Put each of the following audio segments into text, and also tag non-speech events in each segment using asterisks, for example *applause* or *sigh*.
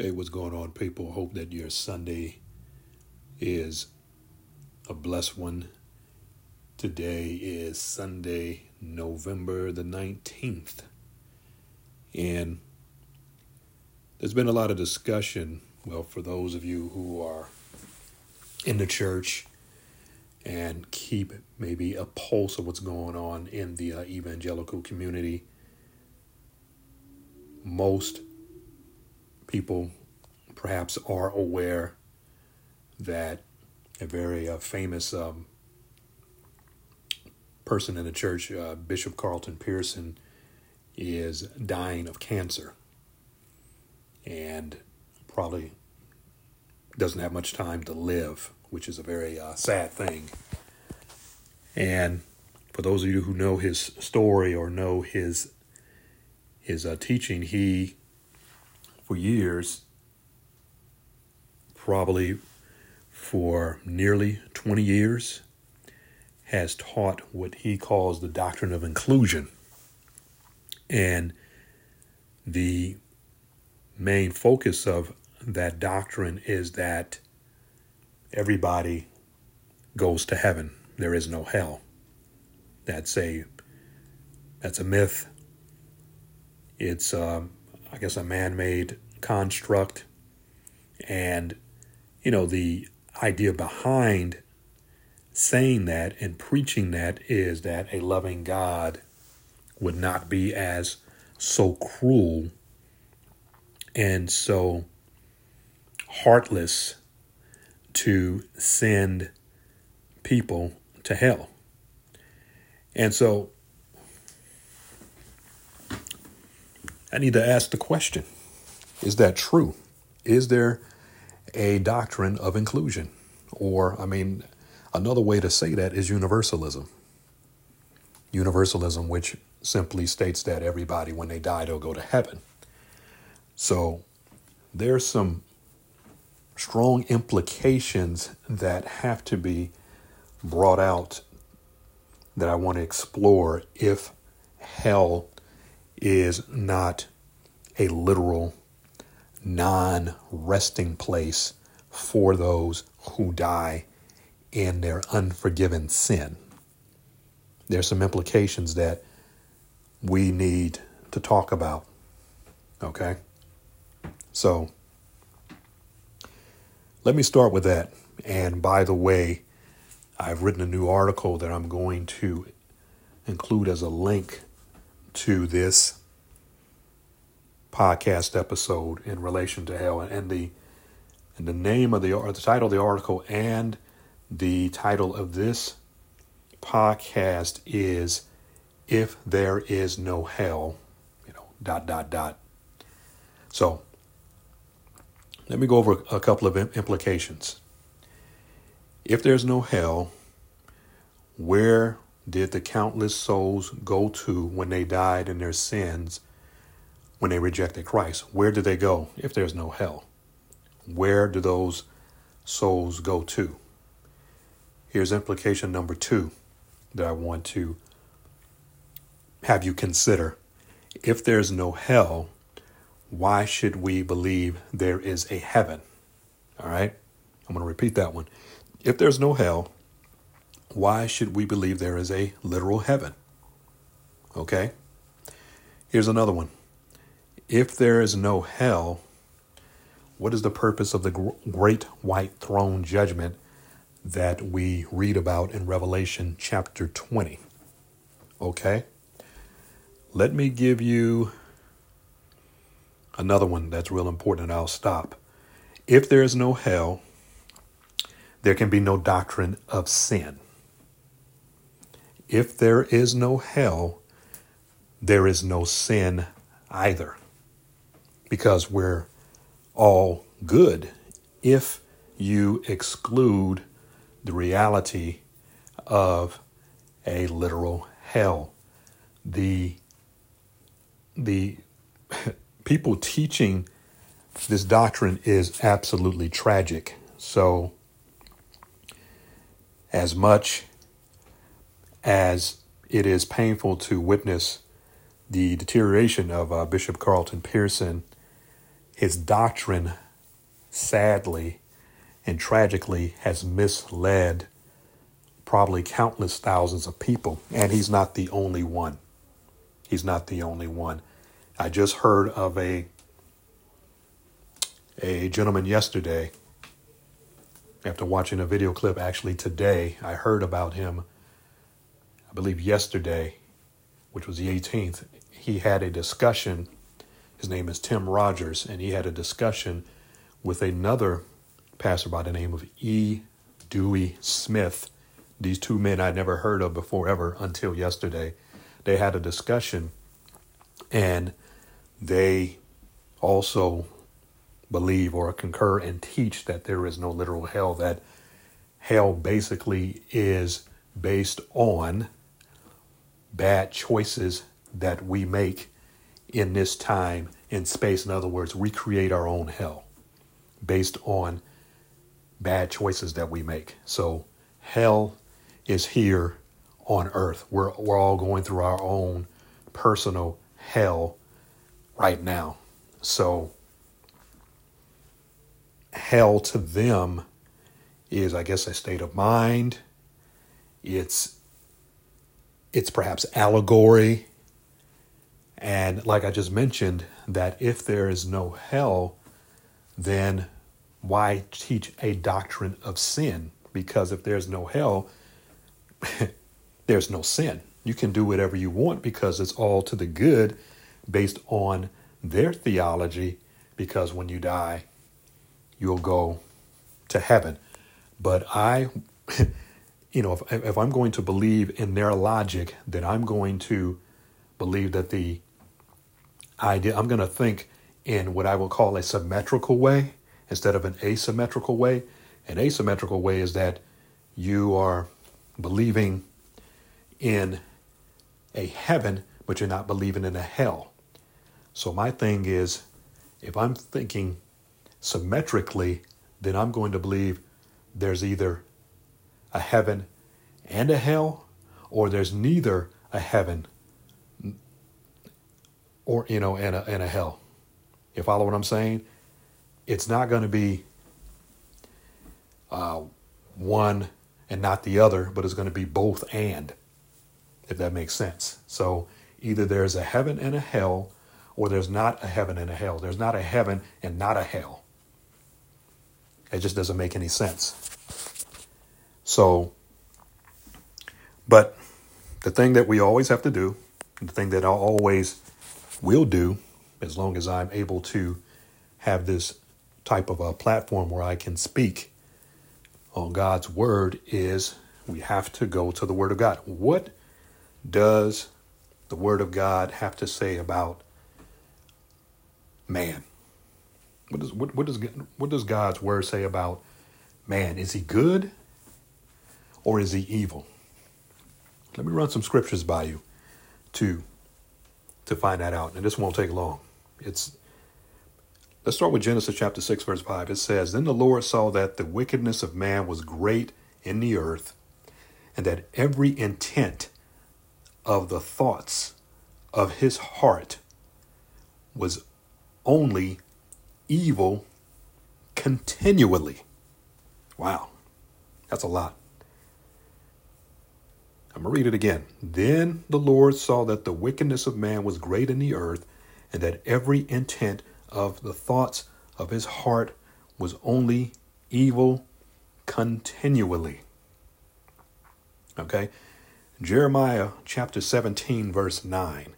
Hey, what's going on, people? Hope that your Sunday is a blessed one. Today is Sunday, November the 19th. And there's been a lot of discussion. Well, for those of you who are in the church and keep maybe a pulse of what's going on in the uh, evangelical community, most people perhaps are aware that a very uh, famous um, person in the church, uh, Bishop Carlton Pearson, is dying of cancer and probably doesn't have much time to live, which is a very uh, sad thing. And for those of you who know his story or know his his uh, teaching, he for years, probably for nearly 20 years, has taught what he calls the doctrine of inclusion. And the main focus of that doctrine is that everybody goes to heaven. There is no hell. That's a that's a myth. It's um, I guess, a man made construct. And, you know, the idea behind saying that and preaching that is that a loving God would not be as so cruel and so heartless to send people to hell. And so I need to ask the question Is that true? Is there a doctrine of inclusion? Or, I mean, another way to say that is universalism. Universalism, which simply states that everybody, when they die, they'll go to heaven. So there's some strong implications that have to be brought out that I want to explore if hell is not a literal non resting place for those who die in their unforgiven sin. There's some implications that we need to talk about. Okay? So, let me start with that. And by the way, I've written a new article that I'm going to include as a link to this podcast episode in relation to hell and the and the name of the or the title of the article and the title of this podcast is if there is no hell you know dot dot dot. So let me go over a couple of implications. If there's no hell where did the countless souls go to when they died in their sins when they rejected Christ? Where did they go if there's no hell? Where do those souls go to? Here's implication number two that I want to have you consider. If there's no hell, why should we believe there is a heaven? All right? I'm going to repeat that one. If there's no hell, why should we believe there is a literal heaven? Okay? Here's another one. If there is no hell, what is the purpose of the great white throne judgment that we read about in Revelation chapter 20? Okay? Let me give you another one that's real important and I'll stop. If there is no hell, there can be no doctrine of sin. If there is no hell, there is no sin either. Because we're all good if you exclude the reality of a literal hell. The the *laughs* people teaching this doctrine is absolutely tragic. So as much as it is painful to witness the deterioration of uh, Bishop Carlton Pearson, his doctrine, sadly and tragically, has misled probably countless thousands of people. And he's not the only one. He's not the only one. I just heard of a a gentleman yesterday after watching a video clip actually today i heard about him i believe yesterday which was the 18th he had a discussion his name is tim rogers and he had a discussion with another pastor by the name of e. Dewey smith. These two men i'd never heard of before ever until yesterday. They had a discussion and they also believe or concur and teach that there is no literal hell, that hell basically is based on bad choices that we make in this time in space. In other words, we create our own hell based on bad choices that we make. So hell is here on earth. We're, we're all going through our own personal hell right now. So hell to them is, I guess, a state of mind. It's it's perhaps allegory. And like I just mentioned, that if there is no hell, then why teach a doctrine of sin? Because if there's no hell, *laughs* there's no sin. You can do whatever you want because it's all to the good based on their theology. Because when you die, you'll go to heaven. But I, *laughs* you know, if, if I'm going to believe in their logic, then I'm going to believe that the idea, I'm going to think in what I will call a symmetrical way instead of an asymmetrical way. An asymmetrical way is that you are believing in a heaven, but you're not believing in a hell. So my thing is, if I'm thinking symmetrically, then I'm going to believe there's either a heaven and a hell, or there's neither a heaven or you know and a, and a hell. You follow what I'm saying? It's not going to be uh, one and not the other, but it's going to be both and, if that makes sense. So either there's a heaven and a hell, or there's not a heaven and a hell. There's not a heaven and not a hell. It just doesn't make any sense. So, but the thing that we always have to do, the thing that I always will do, as long as I'm able to have this type of a platform where I can speak on God's word, is we have to go to the word of God. What does the word of God have to say about man? What does what, what does what does God's word say about man? Is he good or is he evil? Let me run some scriptures by you to to find that out. And this won't take long. It's let's start with Genesis chapter 6, verse 5. It says, Then the Lord saw that the wickedness of man was great in the earth, and that every intent of the thoughts of his heart was only evil continually. Wow, that's a lot. I'm going to read it again. Then the Lord saw that the wickedness of man was great in the earth, and that every intent of the thoughts of his heart was only evil continually. Okay? Jeremiah chapter 17, verse 9.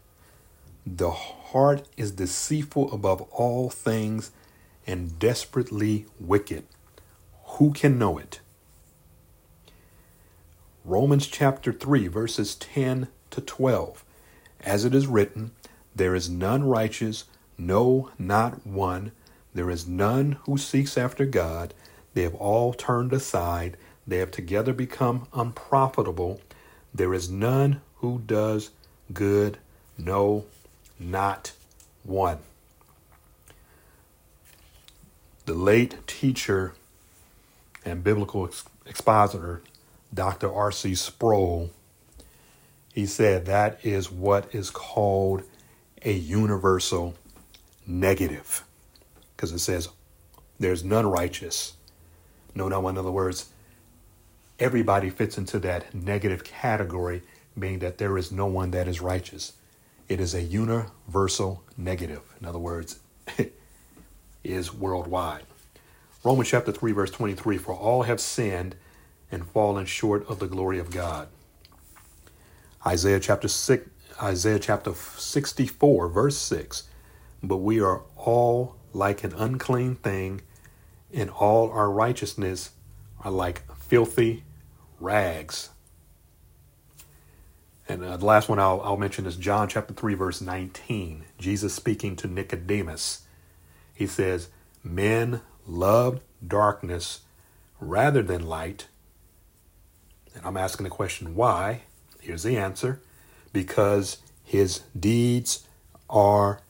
The heart is deceitful above all things and desperately wicked. Who can know it? Romans chapter 3, verses 10 to 12. As it is written, There is none righteous, no, not one. There is none who seeks after God. They have all turned aside. They have together become unprofitable. There is none who does good, no, not one the late teacher and biblical expositor, Dr. R.C. Sproul, he said that is what is called a universal negative. because it says, There's none righteous. No, no, in other words, everybody fits into that negative category, meaning that there is no one that is righteous. It is a universal negative. In other words, *laughs* is worldwide. Romans chapter 3, verse 23 For all have sinned and fallen short of the glory of God. Isaiah chapter 6, Isaiah chapter 64, verse 6 But we are all like an unclean thing, and all our righteousness are like filthy rags. And uh, the last one I'll, I'll mention is John chapter 3, verse 19. Jesus speaking to Nicodemus. He says, Men loved darkness rather than light. And I'm asking the question, why? Here's the answer because his deeds are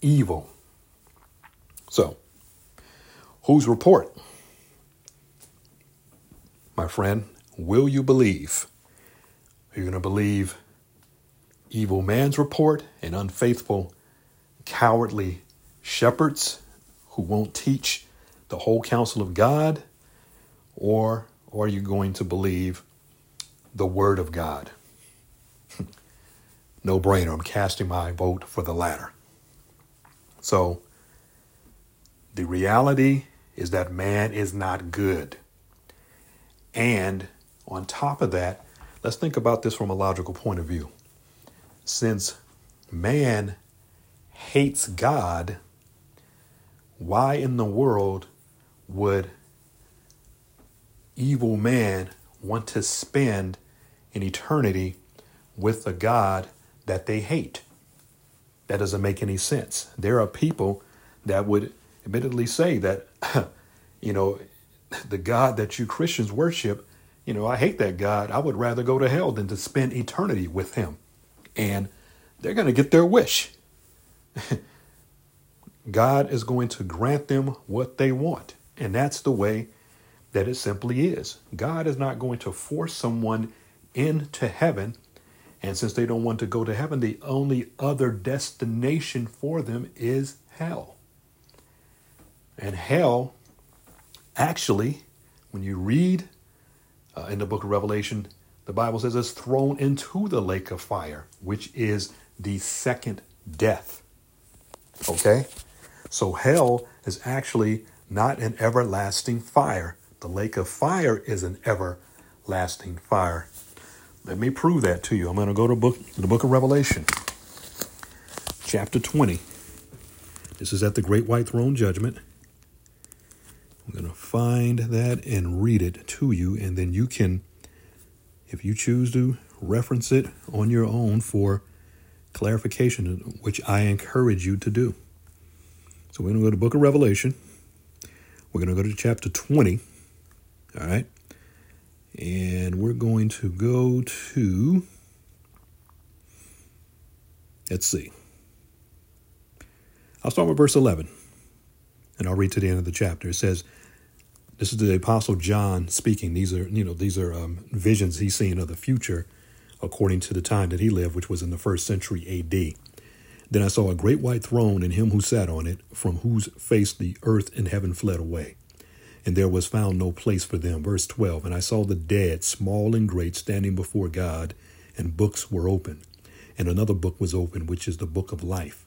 evil. So, whose report? My friend, will you believe? Are you going to believe evil man's report and unfaithful, cowardly shepherds who won't teach the whole counsel of God? Or, or are you going to believe the word of God? *laughs* no brainer. I'm casting my vote for the latter. So, the reality is that man is not good. And on top of that, Let's think about this from a logical point of view. Since man hates God, why in the world would evil man want to spend an eternity with a God that they hate? That doesn't make any sense. There are people that would admittedly say that, *clears throat* you know, the God that you Christians worship you know, I hate that God. I would rather go to hell than to spend eternity with him. And they're going to get their wish. *laughs* God is going to grant them what they want. And that's the way that it simply is. God is not going to force someone into heaven. And since they don't want to go to heaven, the only other destination for them is hell. And hell, actually, when you read uh, in the book of Revelation, the Bible says it's thrown into the lake of fire, which is the second death. Okay? So hell is actually not an everlasting fire. The lake of fire is an everlasting fire. Let me prove that to you. I'm going to go to book, the book of Revelation, chapter 20. This is at the great white throne judgment. I'm going to find that and read it to you, and then you can, if you choose to, reference it on your own for clarification, which I encourage you to do. So we're going to go to the book of Revelation. We're going to go to chapter 20. All right. And we're going to go to, let's see. I'll start with verse 11 and I'll read to the end of the chapter. It says, "This is the Apostle John speaking. These are, you know, these are um, visions he's seeing of the future, according to the time that he lived, which was in the first century A.D." Then I saw a great white throne and him who sat on it, from whose face the earth and heaven fled away. And there was found no place for them. Verse 12 And I saw the dead, small and great, standing before God, and books were open. And another book was open, which is the book of life.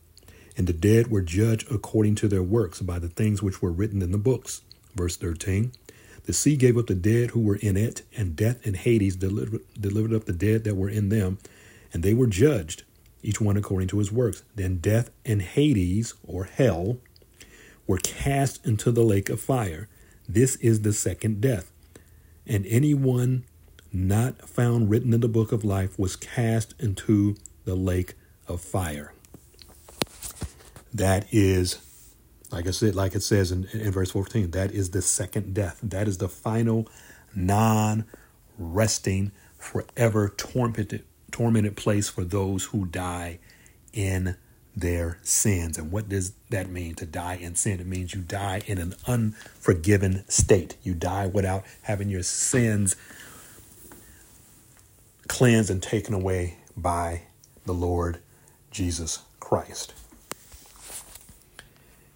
And the dead were judged according to their works by the things which were written in the books. Verse 13 The sea gave up the dead who were in it, and death and Hades delivered, delivered up the dead that were in them, and they were judged, each one according to his works. Then death and Hades, or hell, were cast into the lake of fire. This is the second death. And anyone not found written in the book of life was cast into the lake of fire. That is, like I said, like it says in, in verse 14, that is the second death. That is the final non resting, forever tormented, tormented place for those who die in their sins. And what does that mean to die in sin? It means you die in an unforgiven state. You die without having your sins cleansed and taken away by the Lord Jesus Christ.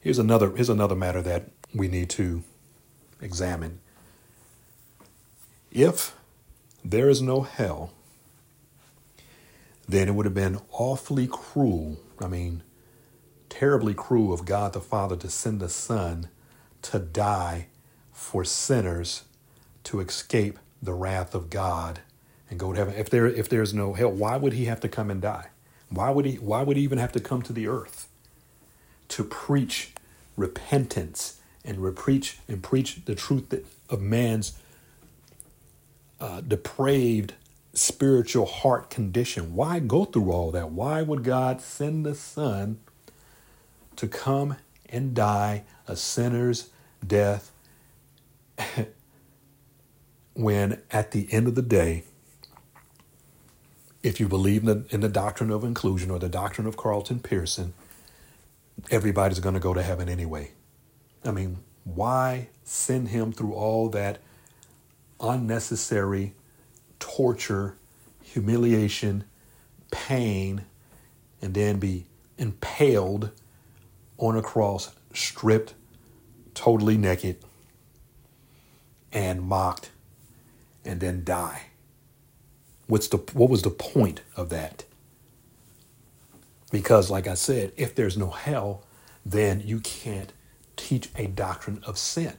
Here's another here's another matter that we need to examine. If there is no hell, then it would have been awfully cruel. I mean, terribly cruel of God the Father to send the Son to die for sinners to escape the wrath of God and go to heaven. If there if there's no hell, why would he have to come and die? Why would he why would he even have to come to the earth to preach repentance and repreach and preach the truth of man's uh, depraved spiritual heart condition? Why go through all that? Why would God send the Son to come and die a sinner's death *laughs* when at the end of the day, if you believe in the, in the doctrine of inclusion or the doctrine of Carlton Pearson, everybody's going to go to heaven anyway. I mean, why send him through all that unnecessary torture, humiliation, pain, and then be impaled on a cross, stripped, totally naked, and mocked, and then die? What's the what was the point of that? Because like I said, if there's no hell, then you can't teach a doctrine of sin.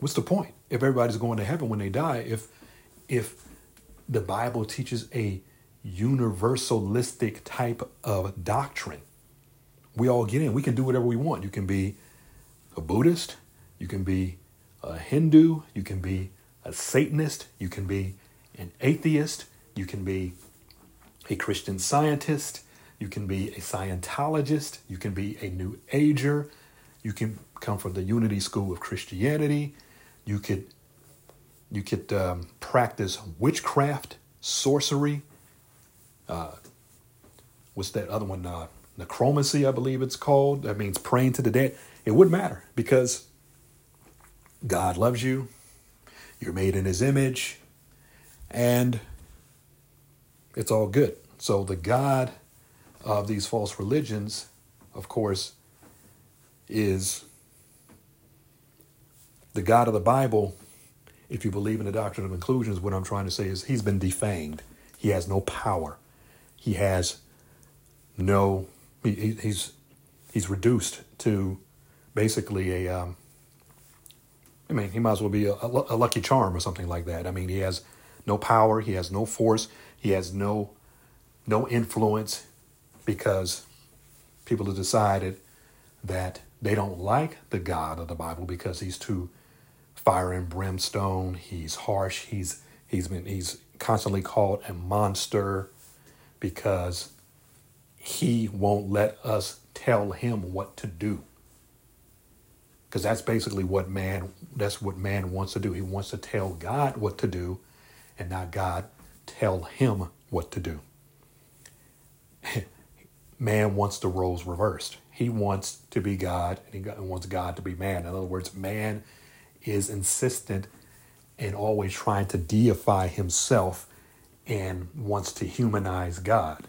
What's the point? If everybody's going to heaven when they die, if if the Bible teaches a universalistic type of doctrine, we all get in. We can do whatever we want. You can be a Buddhist, you can be a Hindu, you can be a Satanist, you can be an atheist, you can be a Christian scientist, you can be a Scientologist, you can be a New Ager, you can come from the Unity School of Christianity, you could you could um, practice witchcraft, sorcery. Uh, what's that other one? Uh, necromancy, I believe it's called. That means praying to the dead. It wouldn't matter because God loves you. You're made in His image and it's all good. So the God of these false religions, of course, is the God of the Bible. If you believe in the doctrine of inclusion, what I'm trying to say is he's been defanged. He has no power. He has no. He, he's he's reduced to basically a. Um, I mean, he might as well be a, a lucky charm or something like that. I mean, he has no power, he has no force, he has no no influence because people have decided that they don't like the God of the Bible because he's too fire and brimstone, he's harsh, he's he's been he's constantly called a monster because he won't let us tell him what to do because that's basically what man that's what man wants to do he wants to tell god what to do and not God tell him what to do. *laughs* man wants the roles reversed. He wants to be God and he wants God to be man. In other words, man is insistent and always trying to deify himself and wants to humanize God.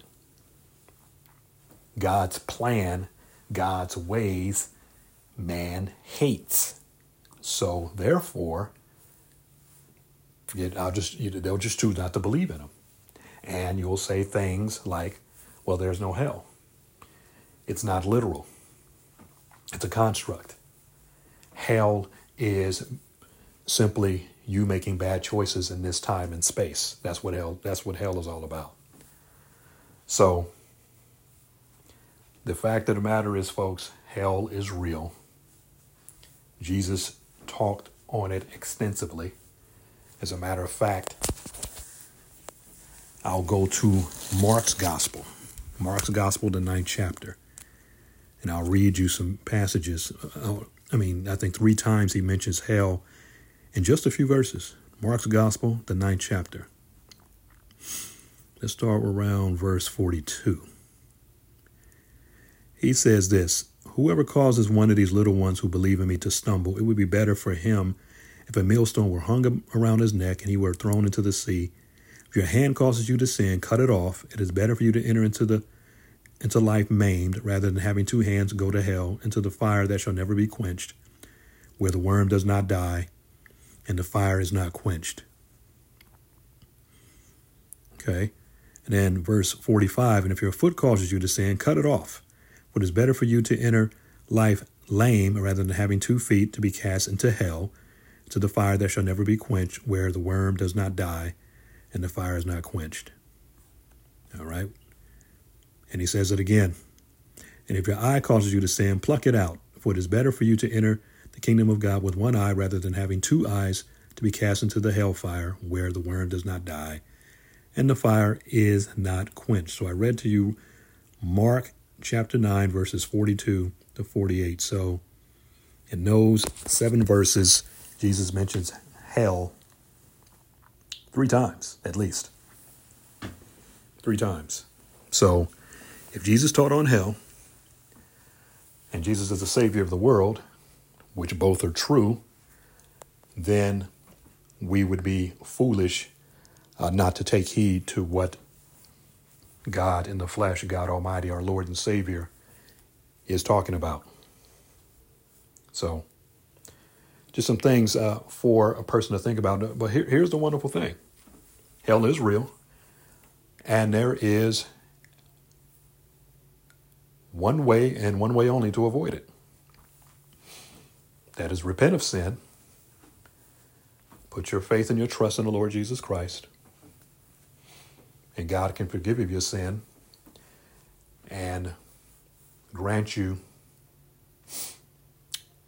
God's plan, God's ways, man hates. So, therefore, I'll just they'll just choose not to believe in them, and you'll say things like, "Well, there's no hell." It's not literal. It's a construct. Hell is simply you making bad choices in this time and space. That's what hell. That's what hell is all about. So, the fact of the matter is, folks, hell is real. Jesus talked on it extensively. As a matter of fact, I'll go to Mark's Gospel, Mark's Gospel, the ninth chapter, and I'll read you some passages. Uh, I mean, I think three times he mentions hell in just a few verses. Mark's Gospel, the ninth chapter. Let's start around verse 42. He says this Whoever causes one of these little ones who believe in me to stumble, it would be better for him if a millstone were hung around his neck and he were thrown into the sea, if your hand causes you to sin, cut it off. It is better for you to enter into the into life maimed, rather than having two hands go to hell, into the fire that shall never be quenched, where the worm does not die and the fire is not quenched. Okay? And then verse 45 And if your foot causes you to sin, cut it off. It is better for you to enter life lame rather than having two feet to be cast into hell, to the fire that shall never be quenched, where the worm does not die and the fire is not quenched. All right? And he says it again. And if your eye causes you to sin, pluck it out. For it is better for you to enter the kingdom of God with one eye rather than having two eyes to be cast into the hellfire, where the worm does not die and the fire is not quenched. So I read to you Mark chapter 9, verses 42 to 48. So in those seven verses, Jesus mentions hell three times at least. Three times. So if Jesus taught on hell, and Jesus is the Savior of the world, which both are true, then we would be foolish uh, not to take heed to what God in the flesh, God Almighty, our Lord and Savior, is talking about. So, just some things uh, for a person to think about. But here, here's the wonderful thing hell is real, and there is one way and one way only to avoid it. That is repent of sin, put your faith and your trust in the Lord Jesus Christ, and God can forgive you your sin and grant you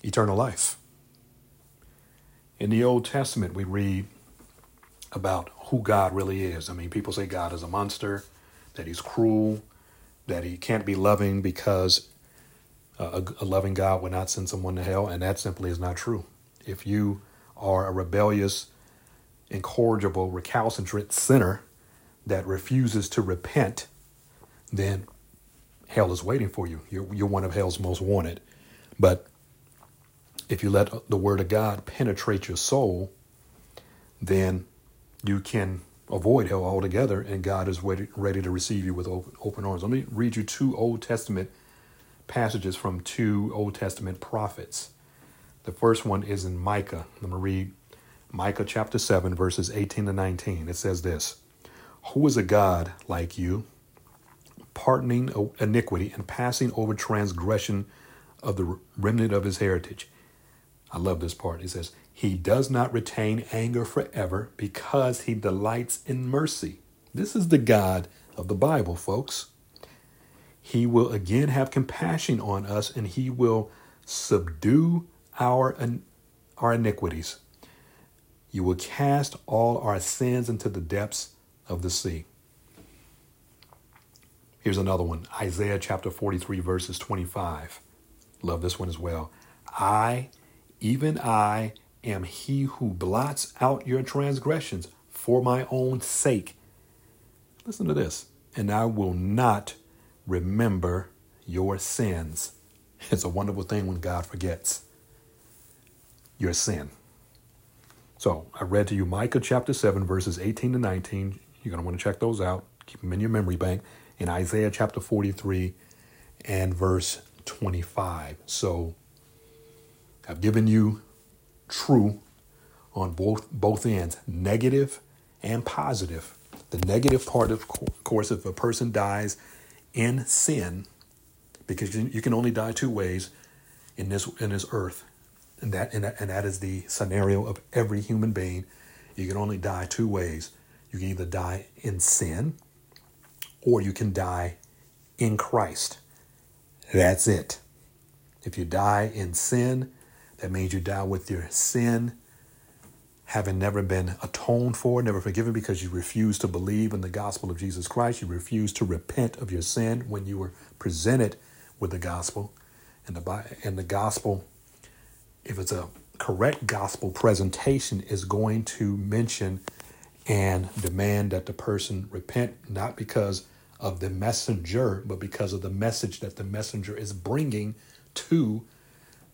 eternal life. In the Old Testament, we read about who God really is. I mean, people say God is a monster, that he's cruel, that he can't be loving because uh, a, a loving God would not send someone to hell, and that simply is not true. If you are a rebellious, incorrigible, recalcitrant sinner, that refuses to repent, then hell is waiting for you. You're, you're one of hell's most wanted. But if you let the word of God penetrate your soul, then you can avoid hell altogether, and God is ready, ready to receive you with open, open arms. Let me read you two Old Testament passages from two Old Testament prophets. The first one is in Micah. Going to read Micah chapter 7, verses 18 to 19. It says this who is a God like you, pardoning iniquity and passing over transgression of the remnant of his heritage? I love this part. He says, He does not retain anger forever because he delights in mercy. This is the God of the Bible, folks. He will again have compassion on us and he will subdue our, our iniquities. You will cast all our sins into the depths of the sea. Here's another one Isaiah chapter 43, verses 25. Love this one as well. I, even I, am he who blots out your transgressions for my own sake. Listen to this. And I will not remember your sins. *laughs* It's a wonderful thing when God forgets your sin. So I read to you Micah chapter 7, verses 18 to 19. You're going to want to check those out. Keep them in your memory bank. In Isaiah chapter 43 and verse 25. So I've given you true on both both ends, negative and positive. The negative part, of course, if a person dies in sin, because you can only die two ways in this in this earth, and that and that, and that is the scenario of every human being. You can only die two ways you can either die in sin or you can die in Christ. That's it. If you die in sin, that means you die with your sin having never been atoned for, never forgiven because you refuse to believe in the gospel of Jesus Christ. You refuse to repent of your sin when you were presented with the gospel. And the, and the gospel, if it's a correct gospel presentation, is going to mention and demand that the person repent, not because of the messenger, but because of the message that the messenger is bringing to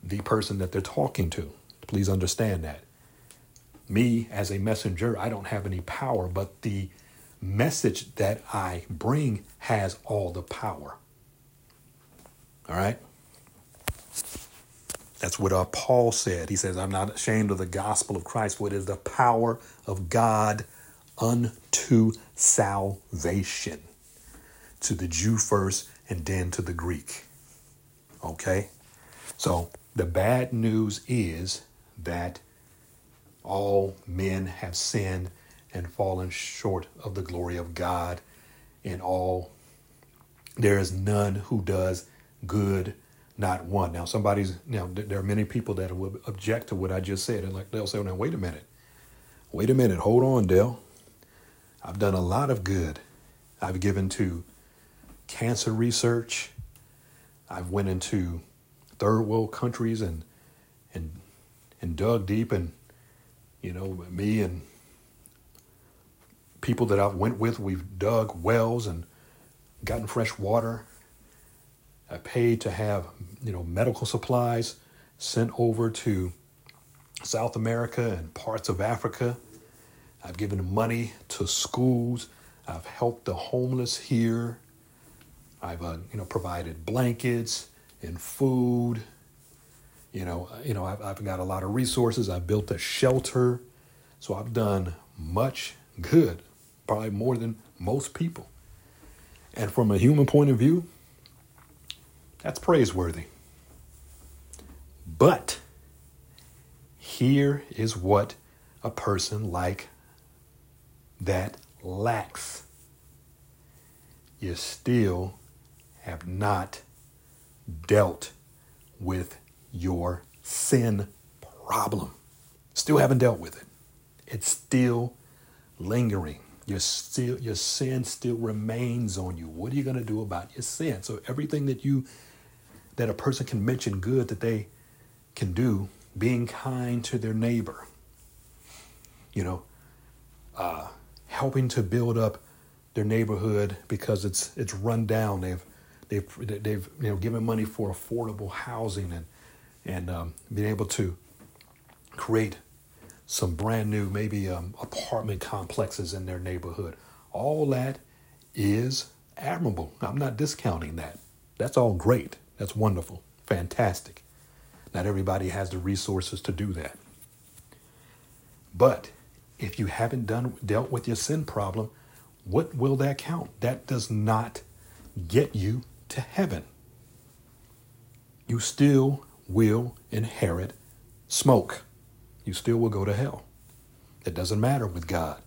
the person that they're talking to. Please understand that. Me, as a messenger, I don't have any power, but the message that I bring has all the power. All right? That's what uh, Paul said. He says, I'm not ashamed of the gospel of Christ, for it is the power of God unto salvation to the Jew first and then to the Greek. Okay? So the bad news is that all men have sinned and fallen short of the glory of God, and all there is none who does good, not one. Now, somebody's now there are many people that will object to what I just said, and like they'll say, oh, "Now, wait a minute, wait a minute, hold on, Dale. I've done a lot of good. I've given to cancer research. I've went into third world countries and and and dug deep and you know me and people that I've went with we've dug wells and gotten fresh water. I paid to have you know medical supplies sent over to South America and parts of Africa. I've given money to schools. I've helped the homeless here. I've uh, you know provided blankets and food you know, uh, you know, I've, I've got a lot of resources. I've built a shelter, so I've done much good, probably more than most people. And from a human point of view, that's praiseworthy. But here is what a person like that lacks. You still have not dealt with your sin problem. Still haven't dealt with it. It's still lingering. Your still your sin still remains on you. What are you going to do about your sin? So everything that you that a person can mention good that they can do, being kind to their neighbor. You know, uh, helping to build up their neighborhood because it's it's run down. They've they've they've you know given money for affordable housing and and um, being able to create some brand new, maybe um, apartment complexes in their neighborhood. All that is admirable. I'm not discounting that. That's all great. That's wonderful. Fantastic. Not everybody has the resources to do that. But if you haven't done dealt with your sin problem, what will that count? That does not get you to heaven. You still will inherit smoke. You still will go to hell. It doesn't matter with God.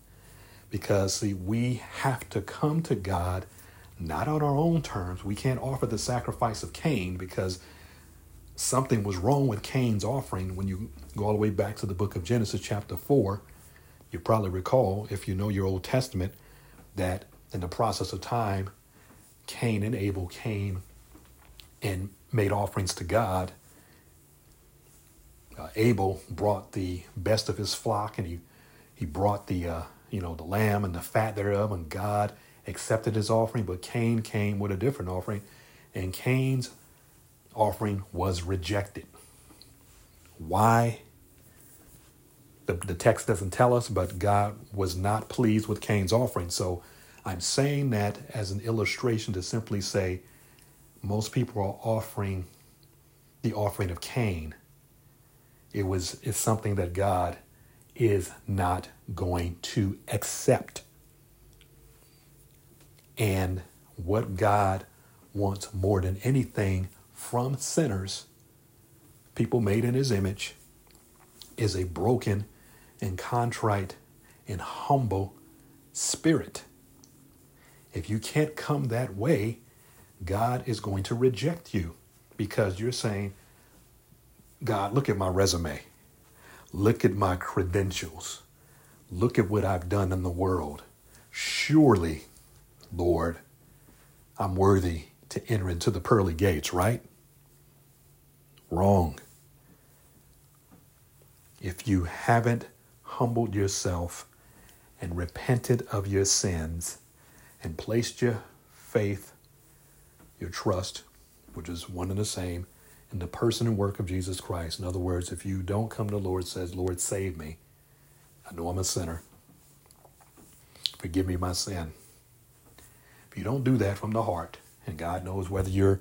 Because, see, we have to come to God not on our own terms. We can't offer the sacrifice of Cain because something was wrong with Cain's offering. When you go all the way back to the book of Genesis, chapter 4, you probably recall, if you know your Old Testament, that in the process of time, Cain and Abel came and made offerings to God uh, Abel brought the best of his flock, and he he brought the uh, you know the lamb and the fat thereof, and God accepted his offering. But Cain came with a different offering, and Cain's offering was rejected. Why? The, the text doesn't tell us, but God was not pleased with Cain's offering. So I'm saying that as an illustration to simply say most people are offering the offering of Cain it was it's something that God is not going to accept. And what God wants more than anything from sinners, people made in his image, is a broken and contrite and humble spirit. If you can't come that way, God is going to reject you because you're saying, God, look at my resume. Look at my credentials. Look at what I've done in the world. Surely, Lord, I'm worthy to enter into the pearly gates, right? Wrong. If you haven't humbled yourself and repented of your sins and placed your faith, your trust, which is one and the same, in the person and work of Jesus Christ. In other words, if you don't come to the Lord, says, Lord, save me. I know I'm a sinner. Forgive me my sin. If you don't do that from the heart, and God knows whether you're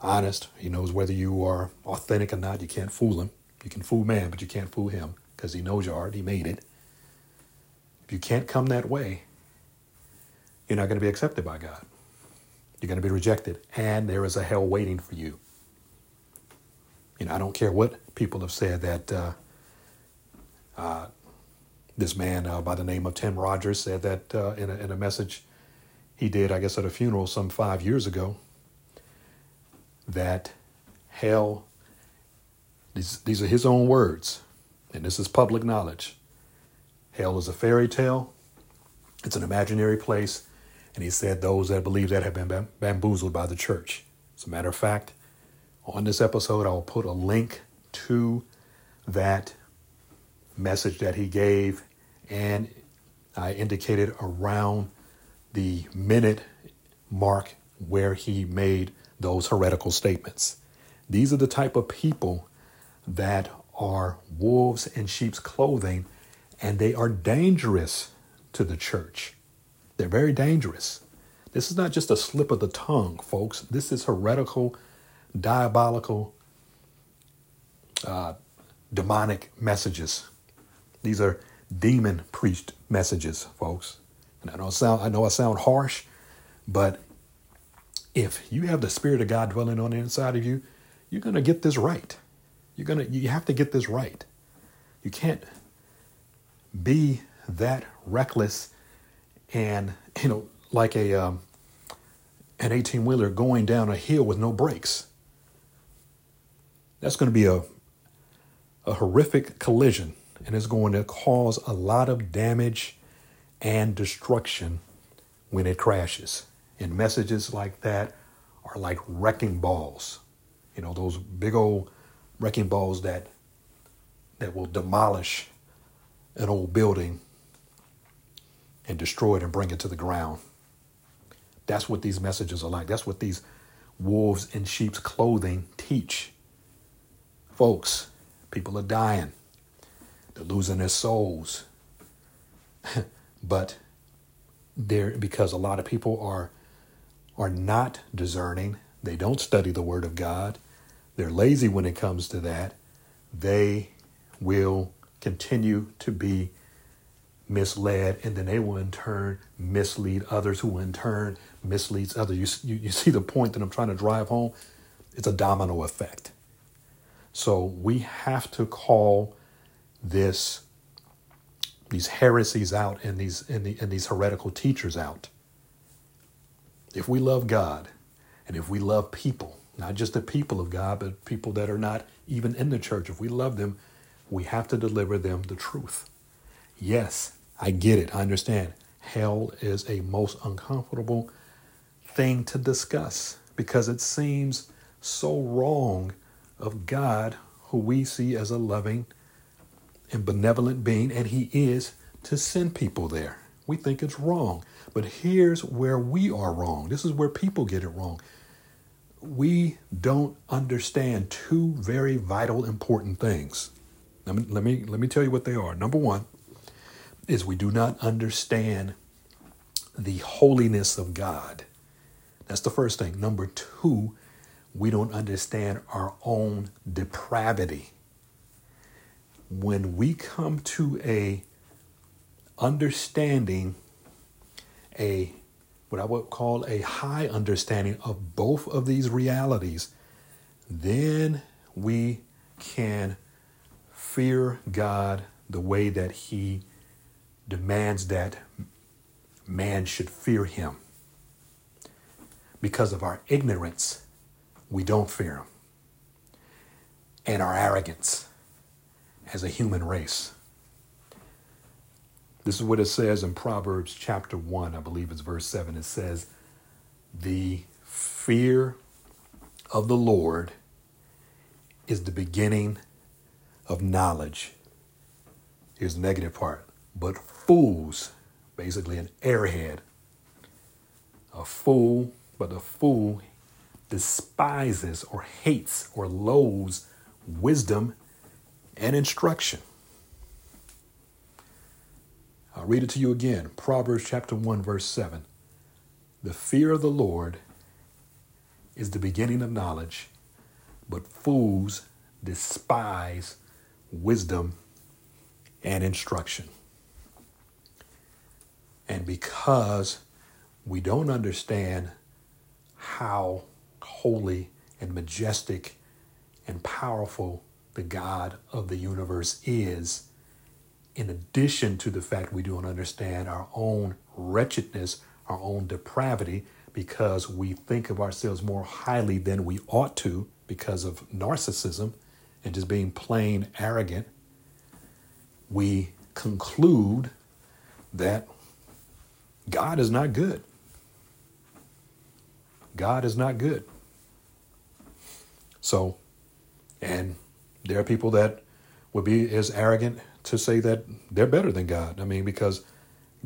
honest. He knows whether you are authentic or not. You can't fool him. You can fool man, but you can't fool him because he knows your heart. He made it. If you can't come that way, you're not going to be accepted by God. You're going to be rejected, and there is a hell waiting for you. You know, I don't care what people have said that uh, uh, this man uh, by the name of Tim Rogers said that uh, in, a, in a message he did, I guess, at a funeral some five years ago, that hell, these, these are his own words, and this is public knowledge. Hell is a fairy tale, it's an imaginary place, and he said those that believe that have been bamboozled by the church. As a matter of fact, on this episode, I'll put a link to that message that he gave, and I indicated around the minute mark where he made those heretical statements. These are the type of people that are wolves in sheep's clothing, and they are dangerous to the church. They're very dangerous. This is not just a slip of the tongue, folks. This is heretical, diabolical, uh, demonic messages. These are demon preached messages, folks. And I know sound I know I sound harsh, but if you have the Spirit of God dwelling on the inside of you, you're gonna get this right. You're gonna you have to get this right. You can't be that reckless and you know like a um, an 18 wheeler going down a hill with no brakes. That's going to be a a horrific collision and it's going to cause a lot of damage and destruction when it crashes. And messages like that are like wrecking balls. You know, those big old wrecking balls that that will demolish an old building and destroy it and bring it to the ground. That's what these messages are like. That's what these wolves in sheep's clothing teach. Folks, people are dying. They're losing their souls. *laughs* but there because a lot of people are are not discerning. They don't study the word of God. They're lazy when it comes to that. They will continue to be misled, and then they will in turn mislead others, who in turn misleads others. You, you, you see the point that I'm trying to drive home? It's a domino effect. So we have to call this these heresies out and these and, the, and these heretical teachers out. If we love God and if we love people, not just the people of God, but people that are not even in the church, if we love them, we have to deliver them the truth. Yes, I get it. I understand. Hell is a most uncomfortable thing to discuss because it seems so wrong of God, who we see as a loving and benevolent being, and He is to send people there. We think it's wrong. But here's where we are wrong. This is where people get it wrong. We don't understand two very vital, important things. Let me, let me, let me tell you what they are. Number one is we do not understand the holiness of God. That's the first thing. Number two, we don't understand our own depravity when we come to a understanding a what I would call a high understanding of both of these realities, then we can fear God the way that He demands that man should fear Him. Because of our ignorance, we don't fear Him. And our arrogance as a human race. This is what it says in Proverbs chapter 1, I believe it's verse 7. It says, The fear of the Lord is the beginning of knowledge. Here's the negative part. But fools, basically an airhead, a fool, but a fool despises or hates or loathes wisdom and instruction. I'll read it to you again Proverbs chapter 1, verse 7. The fear of the Lord is the beginning of knowledge, but fools despise wisdom and instruction. And because we don't understand how holy and majestic and powerful the God of the universe is, in addition to the fact we don't understand our own wretchedness, our own depravity, because we think of ourselves more highly than we ought to because of narcissism and just being plain arrogant, we conclude that God is not good. God is not good. So, and there are people that would be as arrogant to say that they're better than God. I mean, because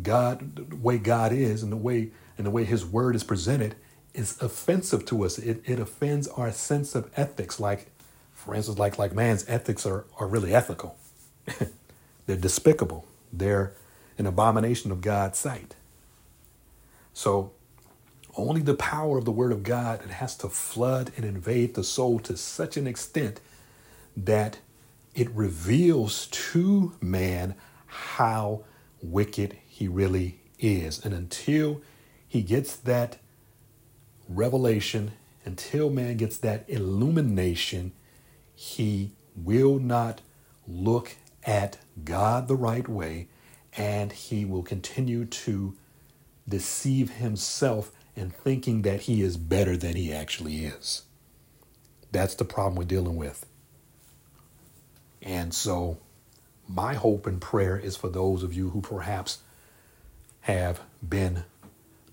God, the way God is, and the way and the way His Word is presented, is offensive to us. It, it offends our sense of ethics. Like, for instance, like like man's ethics are are really ethical. *laughs* they're despicable. They're an abomination of God's sight. So, only the power of the Word of God it has to flood and invade the soul to such an extent that it reveals to man how wicked he really is. And until he gets that revelation, until man gets that illumination, he will not look at God the right way and he will continue to deceive himself in thinking that he is better than he actually is. That's the problem we're dealing with. And so, my hope and prayer is for those of you who perhaps have been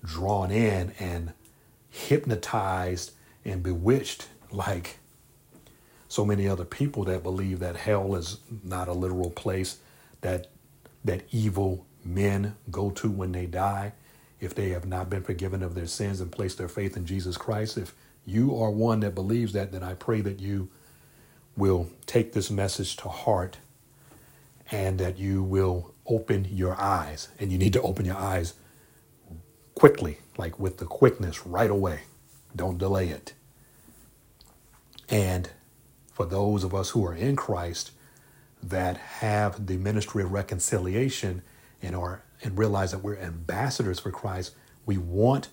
drawn in and hypnotized and bewitched like so many other people that believe that hell is not a literal place that that evil men go to when they die if they have not been forgiven of their sins and placed their faith in Jesus Christ if you are one that believes that then I pray that you will take this message to heart and that you will open your eyes. And you need to open your eyes quickly, like with the quickness right away. Don't delay it. And for those of us who are in Christ that have the ministry of reconciliation and are and realize that we're ambassadors for Christ, we want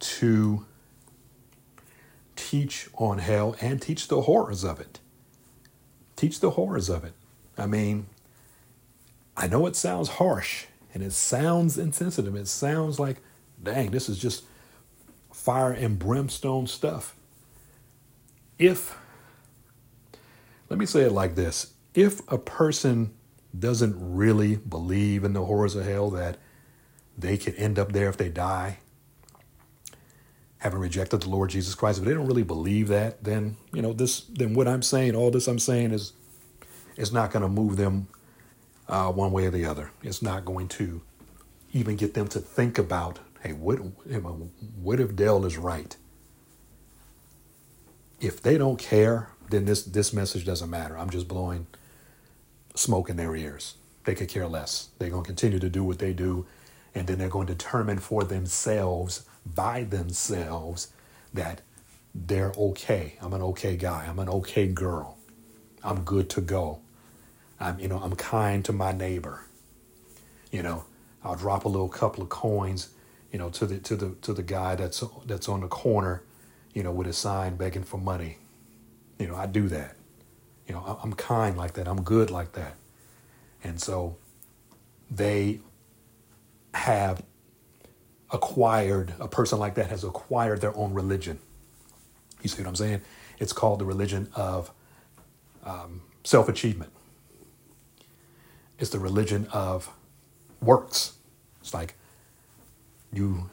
to teach on hell and teach the horrors of it. Teach the horrors of it. I mean, I know it sounds harsh and it sounds insensitive. It sounds like, dang, this is just fire and brimstone stuff. If, let me say it like this if a person doesn't really believe in the horrors of hell, that they could end up there if they die, having rejected the Lord Jesus Christ, if they don't really believe that, then you know this. Then what I'm saying, all this I'm saying is, is not going to move them uh, one way or the other. It's not going to even get them to think about, hey, what what if Dale is right? If they don't care, then this this message doesn't matter. I'm just blowing smoke in their ears. They could care less. They're going to continue to do what they do, and then they're going to determine for themselves by themselves that they're okay. I'm an okay guy. I'm an okay girl. I'm good to go. I'm, you know, I'm kind to my neighbor. You know, I'll drop a little couple of coins, you know, to the to the to the guy that's that's on the corner, you know, with a sign begging for money. You know, I do that. You know, I'm kind like that. I'm good like that. And so they have acquired, a person like that has acquired their own religion. You see what I'm saying? It's called the religion of um, self achievement, it's the religion of works. It's like you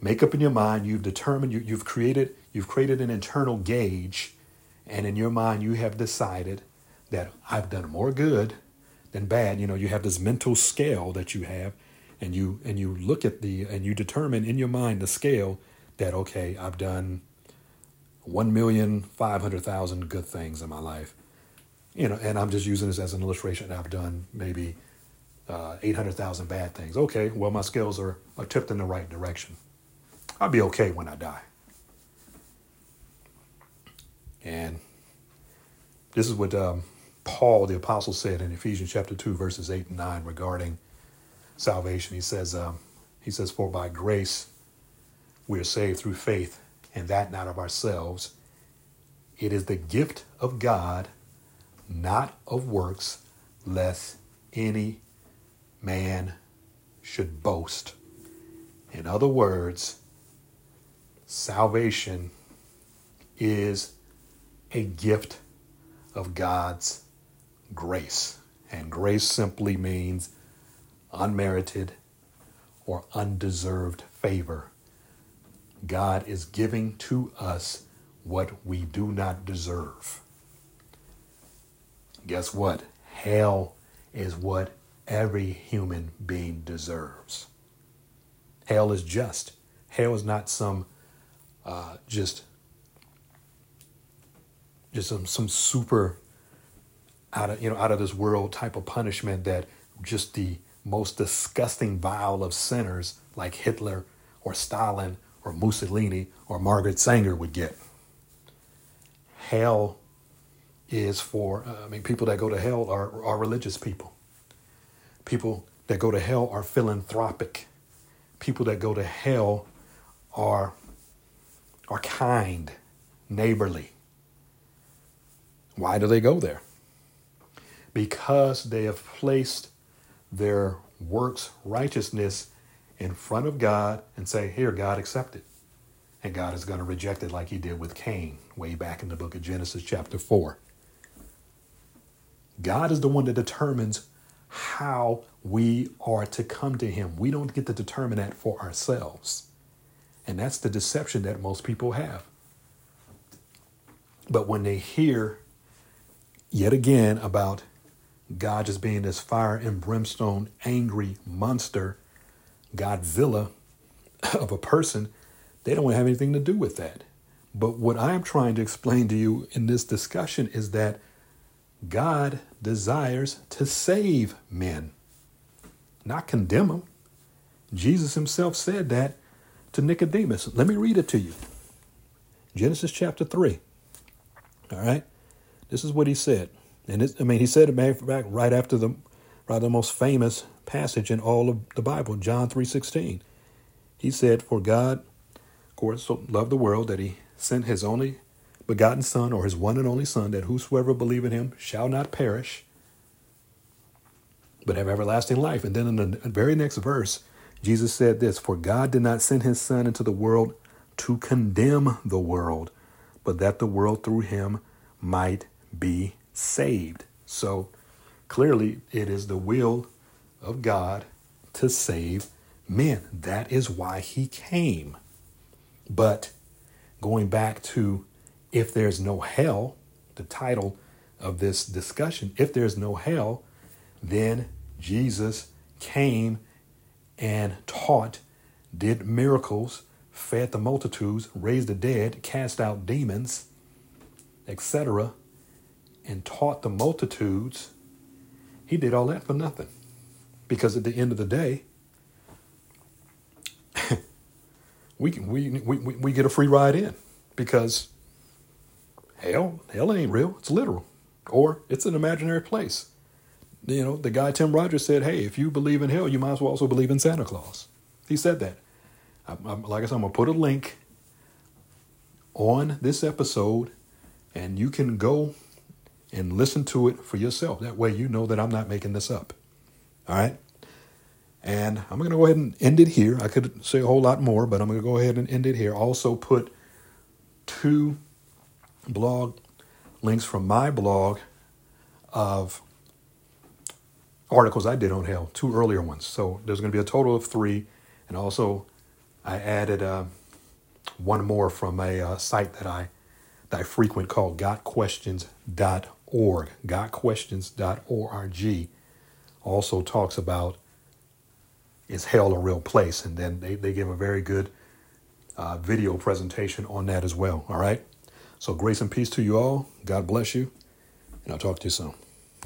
make up in your mind, you've determined, you, you've created, you've created an internal gauge, and in your mind you have decided that I've done more good than bad. You know, you have this mental scale that you have, and you and you look at the and you determine in your mind the scale that okay, I've done one million five hundred thousand good things in my life. You know, and I'm just using this as an illustration. I've done maybe uh, eight hundred thousand bad things. Okay, well my scales are, are tipped in the right direction. I'll be okay when I die. And this is what um, Paul the apostle said in Ephesians chapter 2 verses 8 and 9 regarding salvation. He says um, he says for by grace we are saved through faith and that not of ourselves. It is the gift of God, not of works, lest any man should boast. In other words, salvation is a gift of God's grace. And grace simply means unmerited or undeserved favor. God is giving to us what we do not deserve. Guess what? Hell is what every human being deserves. Hell is just. Hell is not some uh, just just some some super out of you know out of this world type of punishment that just the most disgusting vile of sinners like Hitler or Stalin or Mussolini or Margaret Sanger would get. Hell is for uh, I mean people that go to hell are are religious people. People that go to hell are philanthropic. People that go to hell are are kind, neighborly. Why do they go there? Because they have placed their works righteousness in front of God and say, Here, God, accept it. And God is going to reject it like he did with Cain way back in the book of Genesis, chapter 4. God is the one that determines how we are to come to him. We don't get to determine that for ourselves. And that's the deception that most people have. But when they hear yet again about God just being this fire and brimstone, angry monster, Godzilla of a person, they don't have anything to do with that. But what I'm trying to explain to you in this discussion is that God desires to save men, not condemn them. Jesus himself said that to Nicodemus. Let me read it to you. Genesis chapter 3. All right. This is what he said. And it, I mean, he said it back right after the right the most famous passage in all of the Bible, John 3.16. He said, For God, of course, so loved the world that he sent his only begotten Son, or his one and only Son, that whosoever believe in him shall not perish, but have everlasting life. And then in the very next verse, Jesus said this For God did not send his Son into the world to condemn the world, but that the world through him might be saved. So clearly, it is the will of God to save men. That is why he came. But going back to if there's no hell, the title of this discussion, if there's no hell, then Jesus came and taught, did miracles, fed the multitudes, raised the dead, cast out demons, etc., and taught the multitudes. He did all that for nothing. Because at the end of the day, *laughs* we, can, we, we, we get a free ride in because hell, hell ain't real. It's literal. Or it's an imaginary place you know, the guy Tim Rogers said, "Hey, if you believe in hell, you might as well also believe in Santa Claus." He said that. I, I, like I said, I'm gonna put a link on this episode, and you can go and listen to it for yourself. That way, you know that I'm not making this up. All right. And I'm going to go ahead and end it here. I could say a whole lot more, but I'm going to go ahead and end it here. Also, put two blog links from my blog of articles I did on hell, two earlier ones. So there's going to be a total of three. And also, I added uh, one more from a uh, site that I that I frequent called gotquestions.org. Org gotquestions.org also talks about is hell a real place? And then they, they give a very good uh, video presentation on that as well. All right. So grace and peace to you all. God bless you. And I'll talk to you soon.